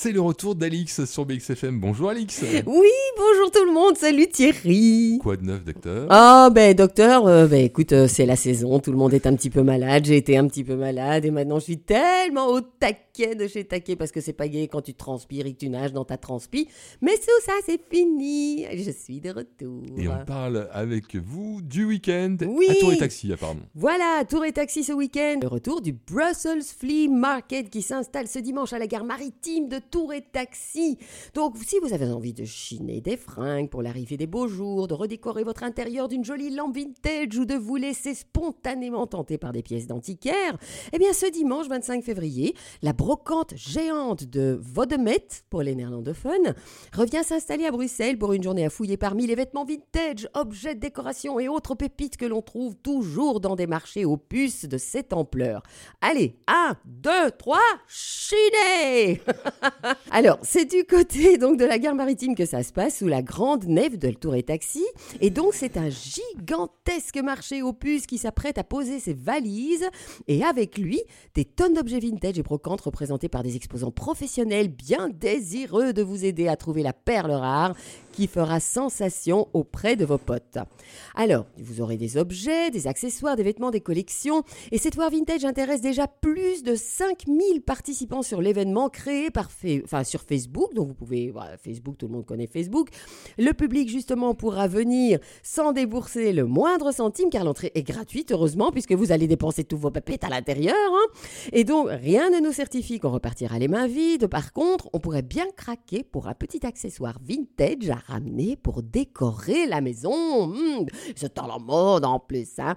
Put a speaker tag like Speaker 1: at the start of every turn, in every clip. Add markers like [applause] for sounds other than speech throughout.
Speaker 1: C'est le retour d'Alix sur BXFM. Bonjour Alix.
Speaker 2: Oui, bonjour tout le monde. Salut Thierry.
Speaker 1: Quoi de neuf, docteur?
Speaker 2: Ah, ben docteur, euh, ben écoute, euh, c'est la saison. Tout le monde est un petit peu malade. J'ai été un petit peu malade et maintenant je suis tellement au taquet de chez taquet parce que c'est pas gay quand tu transpires et que tu nages dans ta transpi. Mais tout ça, c'est fini. Je suis de retour.
Speaker 1: Et on parle avec vous du week-end
Speaker 2: Oui.
Speaker 1: à Tour et Taxi, apparemment.
Speaker 2: Voilà, Tour et Taxi ce week-end. Le retour du Brussels Flea Market qui s'installe ce dimanche à la gare maritime de Tour et Taxi. Donc, si vous avez envie de chiner des pour l'arrivée des beaux jours, de redécorer votre intérieur d'une jolie lampe vintage ou de vous laisser spontanément tenter par des pièces d'antiquaire, eh bien, ce dimanche 25 février, la brocante géante de Vodemet, pour les néerlandophones, revient s'installer à Bruxelles pour une journée à fouiller parmi les vêtements vintage, objets de décoration et autres pépites que l'on trouve toujours dans des marchés aux puces de cette ampleur. Allez, 1, 2, 3, chiner Alors, c'est du côté donc de la gare maritime que ça se passe, sous la grande nef de Tour et Taxi. Et donc, c'est un gigantesque marché puces qui s'apprête à poser ses valises. Et avec lui, des tonnes d'objets vintage et brocantes représentés par des exposants professionnels bien désireux de vous aider à trouver la perle rare qui fera sensation auprès de vos potes. Alors, vous aurez des objets, des accessoires, des vêtements, des collections. Et cette foire vintage intéresse déjà plus de 5000 participants sur l'événement créé par enfin, sur Facebook. Donc, vous pouvez, voilà, Facebook, tout le monde connaît Facebook. Le public, justement, pourra venir sans débourser le moindre centime, car l'entrée est gratuite, heureusement, puisque vous allez dépenser tous vos papettes à l'intérieur. hein. Et donc, rien ne nous certifie qu'on repartira les mains vides. Par contre, on pourrait bien craquer pour un petit accessoire vintage à ramener pour décorer la maison. Hmm, c'est à la mode en plus. Hein.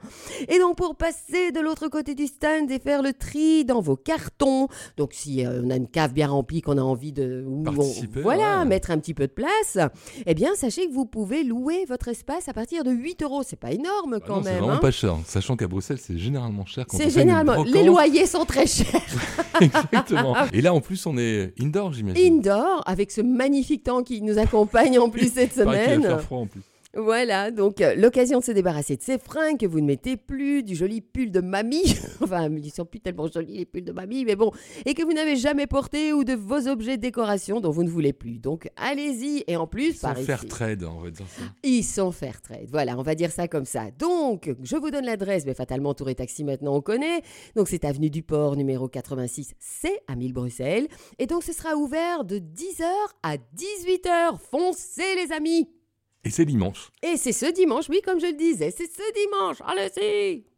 Speaker 2: Et donc, pour passer de l'autre côté du stand et faire le tri dans vos cartons, donc si euh, on a une cave bien remplie, qu'on a envie de où on-
Speaker 1: Participer,
Speaker 2: voilà,
Speaker 1: ouais.
Speaker 2: mettre un petit peu de place, eh bien, sachez que vous pouvez louer votre espace à partir de 8 euros. C'est pas énorme
Speaker 1: Ah
Speaker 2: quand
Speaker 1: non, c'est
Speaker 2: même.
Speaker 1: vraiment
Speaker 2: hein.
Speaker 1: pas cher, sachant qu'à Bruxelles, c'est généralement cher
Speaker 2: C'est généralement. Les loyers sont très chers. [laughs]
Speaker 1: Exactement. [laughs] Et là, en plus, on est indoor, j'imagine.
Speaker 2: Indoor, avec ce magnifique temps qui nous accompagne en plus cette
Speaker 1: Il paraît qu'il va
Speaker 2: semaine.
Speaker 1: faire froid en plus.
Speaker 2: Voilà, donc euh, l'occasion de se débarrasser de ces fringues que vous ne mettez plus, du joli pull de mamie, [laughs] enfin ils sont plus tellement jolis les pulls de mamie, mais bon, et que vous n'avez jamais porté ou de vos objets de décoration dont vous ne voulez plus. Donc allez-y, et en plus,
Speaker 1: Ils sont
Speaker 2: ici-
Speaker 1: fair trade, on va dire ça.
Speaker 2: ils sont fair trade. Voilà, on va dire ça comme ça. Donc, je vous donne l'adresse, mais fatalement, Tour et Taxi, maintenant, on connaît. Donc, c'est avenue du Port, numéro 86, c'est à 1000 Bruxelles. Et donc, ce sera ouvert de 10h à 18h. Foncez, les amis
Speaker 1: Et c'est dimanche.
Speaker 2: Et c'est ce dimanche, oui, comme je le disais, c'est ce dimanche. Allez-y